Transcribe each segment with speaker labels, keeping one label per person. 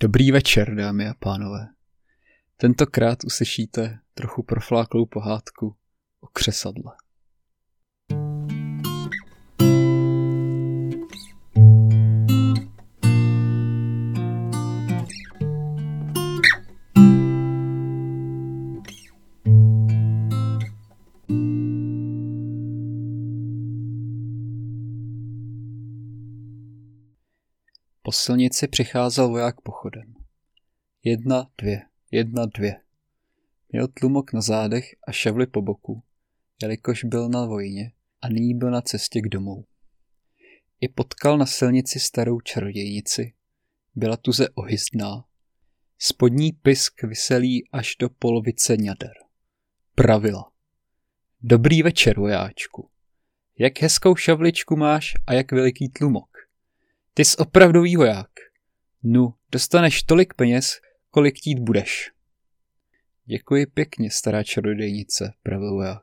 Speaker 1: Dobrý večer, dámy a pánové. Tentokrát uslyšíte trochu profláklou pohádku o křesadle. Silnici přicházel voják pochodem. Jedna, dvě, jedna, dvě. Měl tlumok na zádech a šavly po boku, jelikož byl na vojně a nyní byl na cestě k domů. I potkal na silnici starou čarodějnici. Byla tuze ohyzdná. Spodní pisk vyselí až do polovice ňader. Pravila. Dobrý večer, vojáčku. Jak hezkou šavličku máš a jak veliký tlumok. Ty jsi opravdový voják. Nu, dostaneš tolik peněz, kolik chtít budeš. Děkuji pěkně, stará čarodejnice, pravil voják.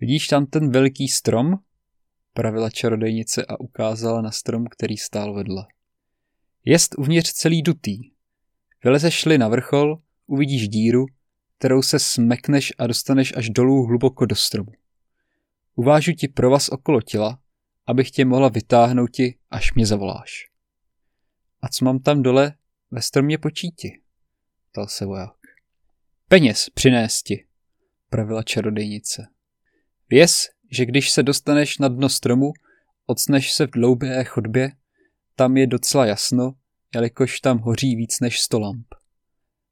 Speaker 1: Vidíš tam ten veliký strom? Pravila čarodejnice a ukázala na strom, který stál vedle. Jest uvnitř celý dutý. Vylezeš-li na vrchol, uvidíš díru, kterou se smekneš a dostaneš až dolů hluboko do stromu. Uvážu ti provaz okolo těla abych tě mohla vytáhnout ti, až mě zavoláš. A co mám tam dole ve stromě počíti? ptal se voják. Peněz přinést ti, pravila čarodejnice. Věz, že když se dostaneš na dno stromu, ocneš se v dlouhé chodbě, tam je docela jasno, jelikož tam hoří víc než sto lamp.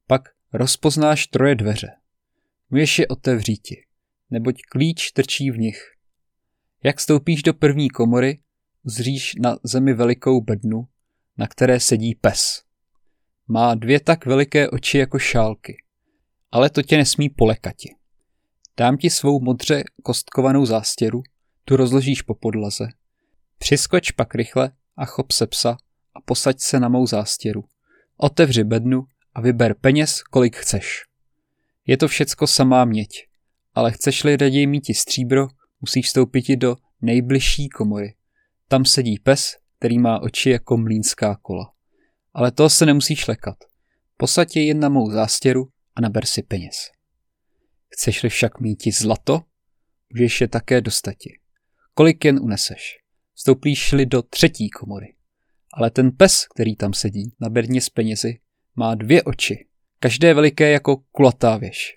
Speaker 1: Pak rozpoznáš troje dveře. Můžeš je otevříti, neboť klíč trčí v nich. Jak stoupíš do první komory, uzříš na zemi velikou bednu, na které sedí pes. Má dvě tak veliké oči jako šálky, ale to tě nesmí polekati. Dám ti svou modře kostkovanou zástěru, tu rozložíš po podlaze. Přiskoč pak rychle a chop se psa a posaď se na mou zástěru. Otevři bednu a vyber peněz, kolik chceš. Je to všecko samá měď, ale chceš-li raději mít stříbro, musíš vstoupit do nejbližší komory. Tam sedí pes, který má oči jako mlínská kola. Ale toho se nemusíš lekat. Posaď je jen na mou zástěru a naber si peněz. Chceš-li však mít zlato, můžeš je také dostati. Kolik jen uneseš. Vstoupíš-li do třetí komory. Ale ten pes, který tam sedí na berně s penězi, má dvě oči, každé veliké jako kulatá věž.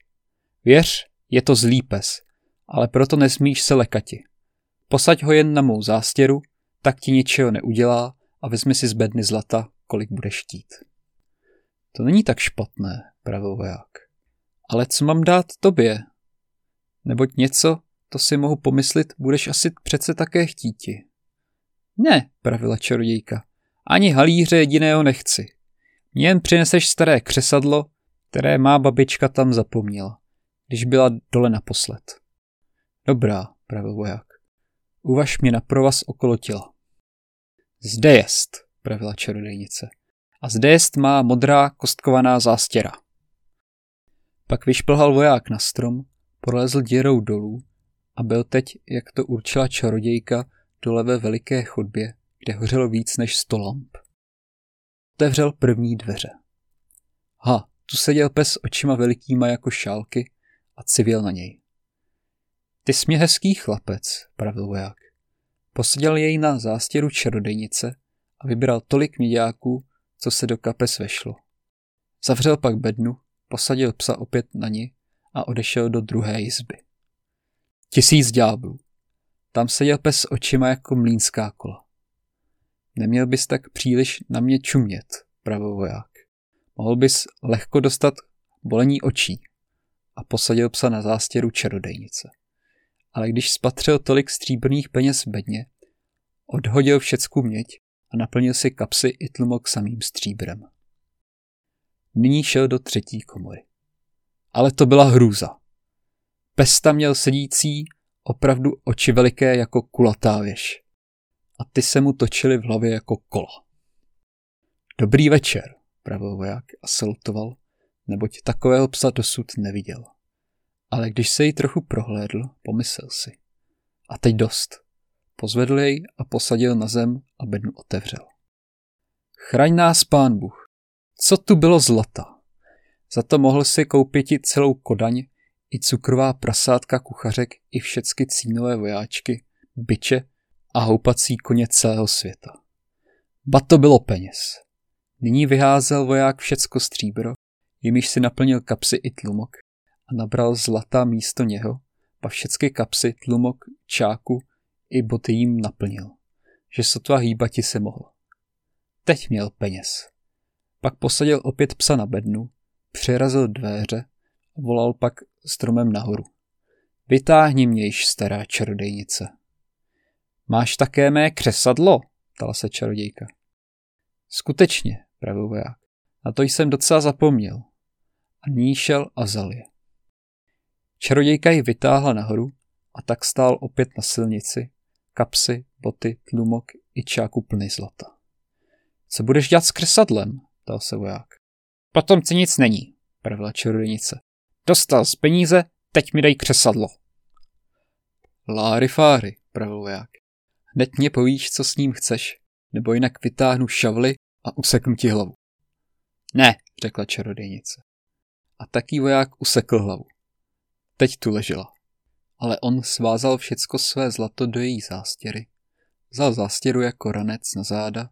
Speaker 1: Věř, je to zlý pes, ale proto nesmíš se lekati. Posaď ho jen na mou zástěru, tak ti ničeho neudělá a vezmi si z bedny zlata, kolik budeš chtít. To není tak špatné, pravil voják. Ale co mám dát tobě? Neboť něco, to si mohu pomyslit, budeš asi přece také chtíti. Ne, pravila čarodějka, ani halíře jediného nechci. Mě jen přineseš staré křesadlo, které má babička tam zapomněla, když byla dole naposled. Dobrá, pravil voják. Uvaž mě na provaz okolo těla. Zde jest, pravila čarodejnice. A zde jest má modrá kostkovaná zástěra. Pak vyšplhal voják na strom, prolezl děrou dolů a byl teď, jak to určila čarodějka, dole ve veliké chodbě, kde hořelo víc než sto lamp. Otevřel první dveře. Ha, tu seděl pes očima velikýma jako šálky a civěl na něj. Ty jsi hezký chlapec, pravil voják. Posadil jej na zástěru čarodejnice a vybral tolik měďáků, co se do kapes vešlo. Zavřel pak bednu, posadil psa opět na ní a odešel do druhé izby. Tisíc ďáblů. Tam seděl pes očima jako mlínská kola. Neměl bys tak příliš na mě čumět, pravil voják. Mohl bys lehko dostat bolení očí a posadil psa na zástěru čarodejnice ale když spatřil tolik stříbrných peněz v bedně, odhodil všecku měď a naplnil si kapsy i tlumok samým stříbrem. Nyní šel do třetí komory. Ale to byla hrůza. Pesta měl sedící opravdu oči veliké jako kulatá věž. A ty se mu točily v hlavě jako kola. Dobrý večer, pravil voják a salutoval, neboť takového psa dosud neviděl ale když se jí trochu prohlédl, pomyslel si. A teď dost. Pozvedl jej a posadil na zem a bednu otevřel. Chraň nás, pán Bůh. Co tu bylo zlata? Za to mohl si koupit i celou Kodaň, i cukrová prasátka kuchařek, i všecky cínové vojáčky, byče a houpací koně celého světa. Ba to bylo peněz. Nyní vyházel voják všecko stříbro, jimiž si naplnil kapsy i tlumok a nabral zlata místo něho, pa všecky kapsy, tlumok, čáku i boty jim naplnil, že sotva hýbati se mohl. Teď měl peněz. Pak posadil opět psa na bednu, přerazil dveře a volal pak stromem nahoru. Vytáhni mě již, stará čarodejnice. Máš také mé křesadlo? ptala se čarodějka. Skutečně, pravil voják. Na to jsem docela zapomněl. A ní šel a vzal je. Čarodějka ji vytáhla nahoru a tak stál opět na silnici, kapsy, boty, tlumok i čáku plný zlata. Co budeš dělat s krsadlem? ptal se voják. Potom ci nic není, pravila čarodějnice. Dostal z peníze, teď mi dej křesadlo. Láry fáry, pravil voják. Hned mě povíš, co s ním chceš, nebo jinak vytáhnu šavly a useknu ti hlavu. Ne, řekla čarodějnice. A taký voják usekl hlavu. Teď tu ležela. Ale on svázal všecko své zlato do její zástěry. Vzal zástěru jako ranec na záda,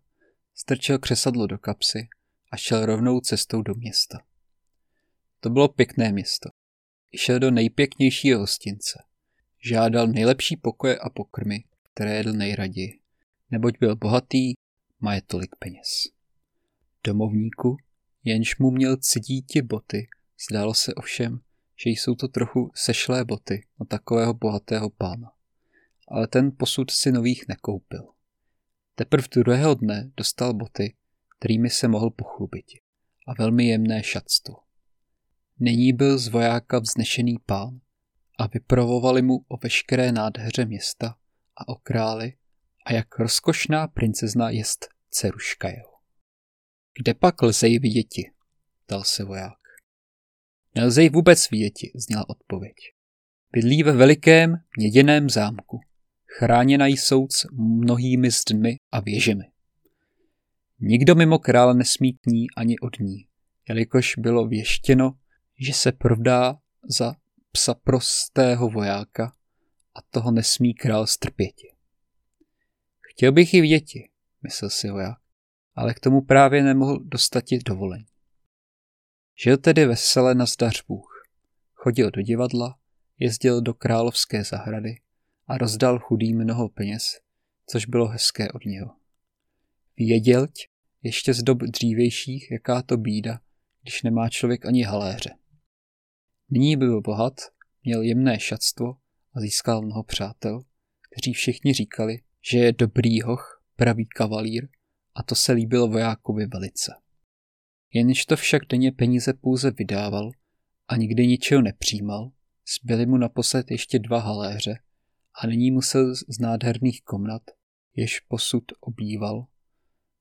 Speaker 1: strčil křesadlo do kapsy a šel rovnou cestou do města. To bylo pěkné město. Šel do nejpěknějšího hostince. Žádal nejlepší pokoje a pokrmy, které jedl nejraději, neboť byl bohatý, má je tolik peněz. Domovníku, jenž mu měl cidíti boty, zdálo se ovšem, že jsou to trochu sešlé boty od takového bohatého pána. Ale ten posud si nových nekoupil. Teprve druhého dne dostal boty, kterými se mohl pochlubit a velmi jemné šatstvo. Nyní byl z vojáka vznešený pán a vyprovovali mu o veškeré nádheře města a o králi a jak rozkošná princezna jest ceruška jeho. Kde pak lze ji viděti? Dal se voják. Nelze ji vůbec viděti, zněla odpověď. Bydlí ve velikém měděném zámku. Chráněna jsou mnohými zdmi a věžemi. Nikdo mimo krále nesmí k ní ani od ní, jelikož bylo věštěno, že se prodá za psa prostého vojáka a toho nesmí král strpěti. Chtěl bych ji viděti, myslel si voják, ale k tomu právě nemohl dostat dovolení. Žil tedy vesele na zdař Bůh. Chodil do divadla, jezdil do královské zahrady a rozdal chudým mnoho peněz, což bylo hezké od něho. Věděl ještě z dob dřívějších, jaká to bída, když nemá člověk ani haléře. Nyní byl bohat, měl jemné šatstvo a získal mnoho přátel, kteří všichni říkali, že je dobrý hoch, pravý kavalír a to se líbilo vojákovi velice. Jenž to však denně peníze pouze vydával a nikdy ničeho nepřijímal, zbyly mu naposled ještě dva haléře a nyní musel z nádherných komnat, jež posud obýval,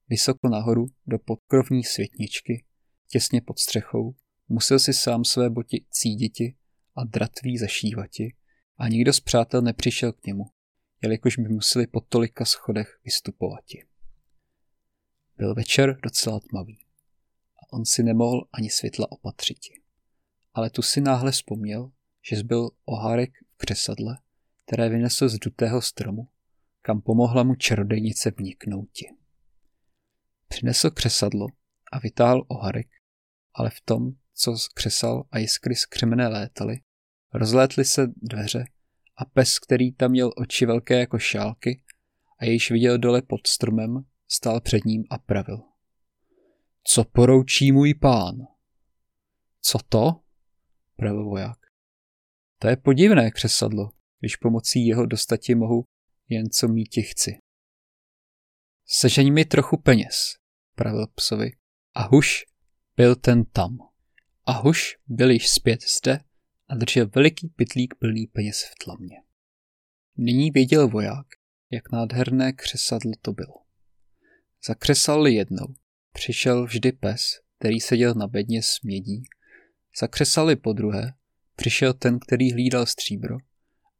Speaker 1: vysoko nahoru do podkrovní světničky, těsně pod střechou, musel si sám své boti cíditi a dratví zašívati a nikdo z přátel nepřišel k němu, jelikož by museli po tolika schodech vystupovati. Byl večer docela tmavý on si nemohl ani světla opatřit. Ale tu si náhle vzpomněl, že zbyl ohárek v křesadle, které vynesl z dutého stromu, kam pomohla mu čarodejnice vniknouti. Přinesl křesadlo a vytáhl oharek, ale v tom, co křesal a jiskry z křemene létaly, rozlétly se dveře a pes, který tam měl oči velké jako šálky a již viděl dole pod stromem, stál před ním a pravil. Co poroučí můj pán? Co to? pravil voják. To je podivné křesadlo, když pomocí jeho dostati mohu jen co míti chci. Sežeň mi trochu peněz, pravil psovi. A huš byl ten tam. A huš byl již zpět zde a držel veliký pytlík plný peněz v tlamě. Nyní věděl voják, jak nádherné křesadlo to bylo. Zakřesal-li jednou, přišel vždy pes, který seděl na bedně s mědí. Zakřesali po druhé, přišel ten, který hlídal stříbro,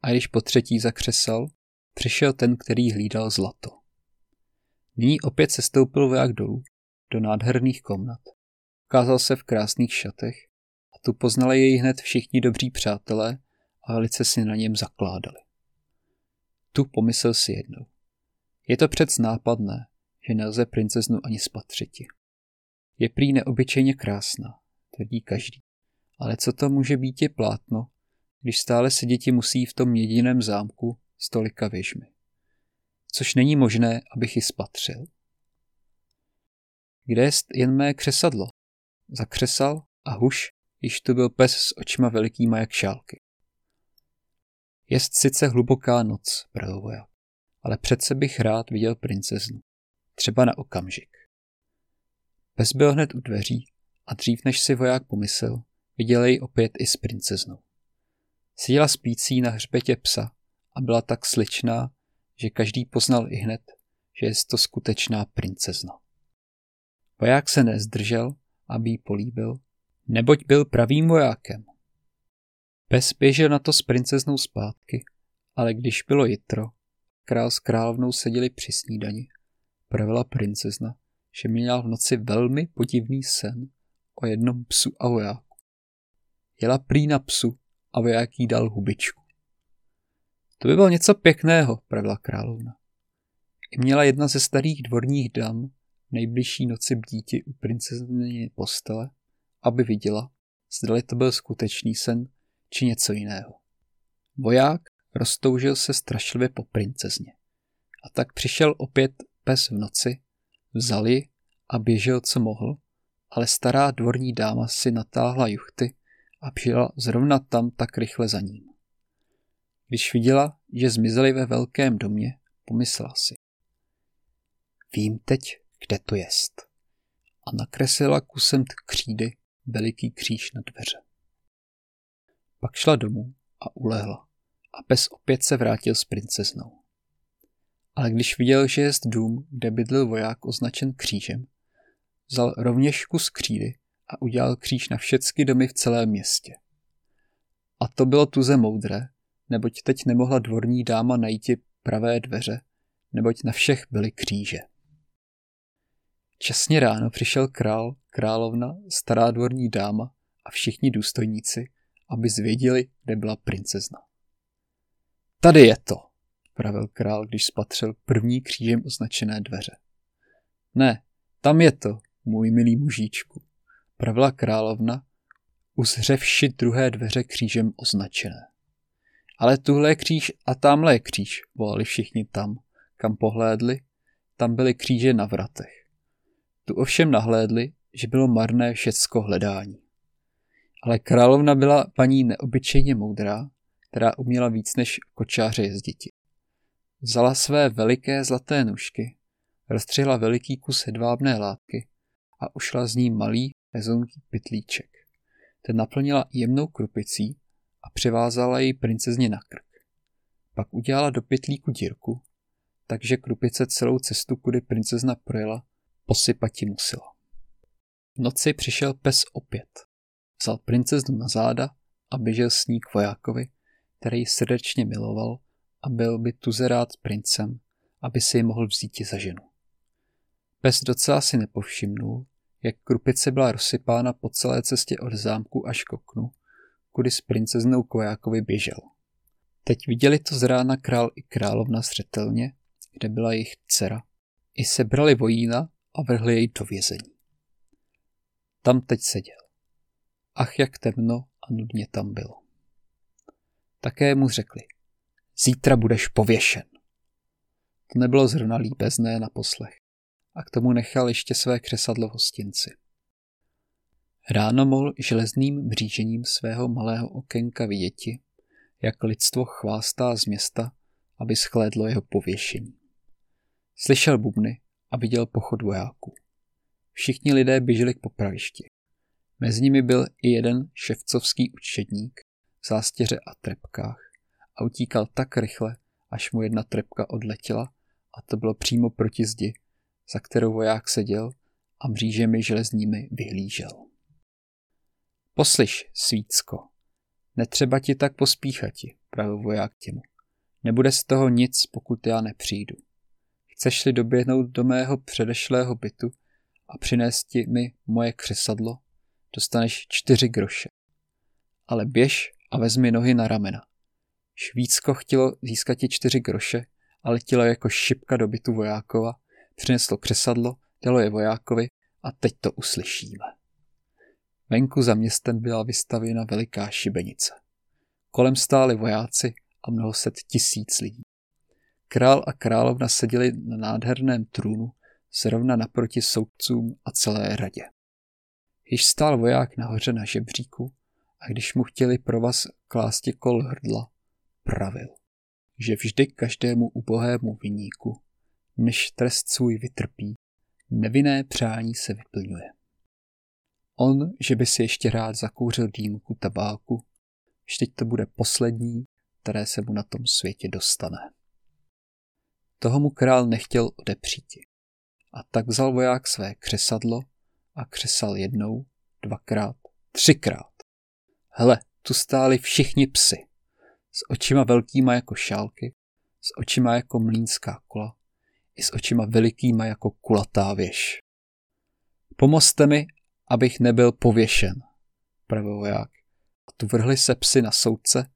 Speaker 1: a když po třetí zakřesal, přišel ten, který hlídal zlato. Nyní opět se stoupil voják dolů, do nádherných komnat. Ukázal se v krásných šatech a tu poznali jej hned všichni dobří přátelé a velice si na něm zakládali. Tu pomyslel si jednou. Je to přec nápadné, že nelze princeznu ani spatřiti. Je prý neobyčejně krásná, tvrdí každý. Ale co to může být je plátno, když stále se děti musí v tom jediném zámku s tolika věžmi. Což není možné, abych ji spatřil. Kde je jen mé křesadlo? Zakřesal a huš, již tu byl pes s očima velikýma jak šálky. Jest sice hluboká noc, pravil ale přece bych rád viděl princeznu. Třeba na okamžik. Pes byl hned u dveří a dřív než si voják pomyslel, viděl jej opět i s princeznou. Seděla spící na hřbetě psa a byla tak sličná, že každý poznal i hned, že je to skutečná princezna. Voják se nezdržel, aby jí políbil, neboť byl pravým vojákem. Pes běžel na to s princeznou zpátky, ale když bylo jitro, král s královnou seděli při snídani, pravila princezna, že měla v noci velmi podivný sen o jednom psu a vojáku. Jela prý na psu a voják jí dal hubičku. To by bylo něco pěkného, pravila královna. I měla jedna ze starých dvorních dam nejbližší noci bdíti u princezny postele, aby viděla, zdali to byl skutečný sen či něco jiného. Voják roztoužil se strašlivě po princezně. A tak přišel opět pes v noci, vzal ji a běžel, co mohl, ale stará dvorní dáma si natáhla juchty a přijela zrovna tam tak rychle za ním. Když viděla, že zmizeli ve velkém domě, pomyslela si. Vím teď, kde to jest. A nakreslila kusem křídy veliký kříž na dveře. Pak šla domů a ulehla a pes opět se vrátil s princeznou. Ale když viděl, že jest dům, kde bydlel voják označen křížem, vzal rovněž kus křídy a udělal kříž na všechny domy v celém městě. A to bylo tuze moudré, neboť teď nemohla dvorní dáma najít pravé dveře, neboť na všech byly kříže. Časně ráno přišel král, královna, stará dvorní dáma a všichni důstojníci, aby zvěděli, kde byla princezna. Tady je to, pravil král, když spatřil první křížem označené dveře. Ne, tam je to, můj milý mužíčku, pravila královna, uzřevši druhé dveře křížem označené. Ale tuhle je kříž a tamhle je kříž, volali všichni tam, kam pohlédli, tam byly kříže na vratech. Tu ovšem nahlédli, že bylo marné všecko hledání. Ale královna byla paní neobyčejně moudrá, která uměla víc než kočáře jezditi. Vzala své veliké zlaté nůžky, rozstřihla veliký kus hedvábné látky a ušla z ní malý rezonký pytlíček. Ten naplnila jemnou krupicí a přivázala ji princezně na krk. Pak udělala do pytlíku dírku, takže krupice celou cestu, kudy princezna projela, posypati musela. V noci přišel pes opět. Vzal princeznu na záda a běžel s ní k vojákovi, který srdečně miloval a byl by tuzerát s princem, aby si ji mohl vzít za ženu. Pes docela si nepovšimnul, jak krupice byla rozsypána po celé cestě od zámku až k oknu, kudy s princeznou Kojákovi běžel. Teď viděli to z rána král i královna zřetelně, kde byla jejich dcera. I sebrali vojína a vrhli jej do vězení. Tam teď seděl. Ach, jak temno a nudně tam bylo. Také mu řekli, zítra budeš pověšen. To nebylo zrovna líbezné na poslech a k tomu nechal ještě své křesadlo v hostinci. Ráno mohl železným mřížením svého malého okénka viděti, jak lidstvo chvástá z města, aby schlédlo jeho pověšení. Slyšel bubny a viděl pochod vojáků. Všichni lidé běželi k popravišti. Mezi nimi byl i jeden ševcovský učedník v zástěře a trepkách utíkal tak rychle, až mu jedna trepka odletěla a to bylo přímo proti zdi, za kterou voják seděl a mřížemi železními vyhlížel. Poslyš, svícko, netřeba ti tak pospíchati, pravil voják těmu. Nebude z toho nic, pokud já nepřijdu. Chceš-li doběhnout do mého předešlého bytu a přinést mi moje křesadlo, dostaneš čtyři groše. Ale běž a vezmi nohy na ramena. Švýcko chtělo získat ti čtyři groše, ale letělo jako šipka do bytu vojákova, přineslo křesadlo, dalo je vojákovi a teď to uslyšíme. Venku za městem byla vystavěna veliká šibenice. Kolem stáli vojáci a mnoho set tisíc lidí. Král a královna seděli na nádherném trůnu zrovna naproti soudcům a celé radě. Již stál voják nahoře na žebříku a když mu chtěli pro vás klást kol hrdla, pravil, že vždy každému ubohému viníku, než trest svůj vytrpí, nevinné přání se vyplňuje. On, že by si ještě rád zakouřil dýmku tabáku, vždyť to bude poslední, které se mu na tom světě dostane. Toho mu král nechtěl odepříti. A tak vzal voják své křesadlo a křesal jednou, dvakrát, třikrát. Hele, tu stáli všichni psy. S očima velkýma jako šálky, s očima jako mlínská kola i s očima velikýma jako kulatá věž. Pomozte mi, abych nebyl pověšen, pravil voják. A tu vrhli se psy na soudce,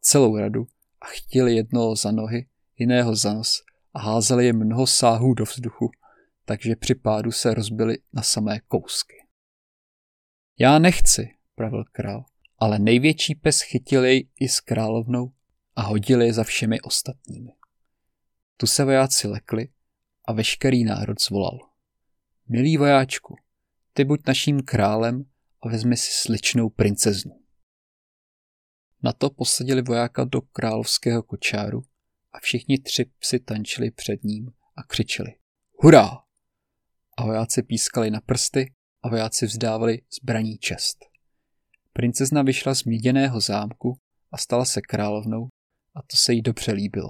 Speaker 1: celou radu a chtěli jednoho za nohy, jiného za nos a házeli je mnoho sáhů do vzduchu, takže při pádu se rozbili na samé kousky. Já nechci, pravil král, ale největší pes chytil jej i s královnou a hodil je za všemi ostatními. Tu se vojáci lekli a veškerý národ zvolal. Milý vojáčku, ty buď naším králem a vezmi si sličnou princeznu. Na to posadili vojáka do královského kočáru a všichni tři psi tančili před ním a křičeli. Hurá! A vojáci pískali na prsty a vojáci vzdávali zbraní čest. Princezna vyšla z míděného zámku a stala se královnou a to se jí dobře líbilo.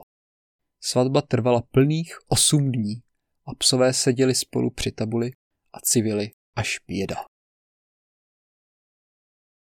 Speaker 1: Svatba trvala plných osm dní a psové seděli spolu při tabuli a civili až běda.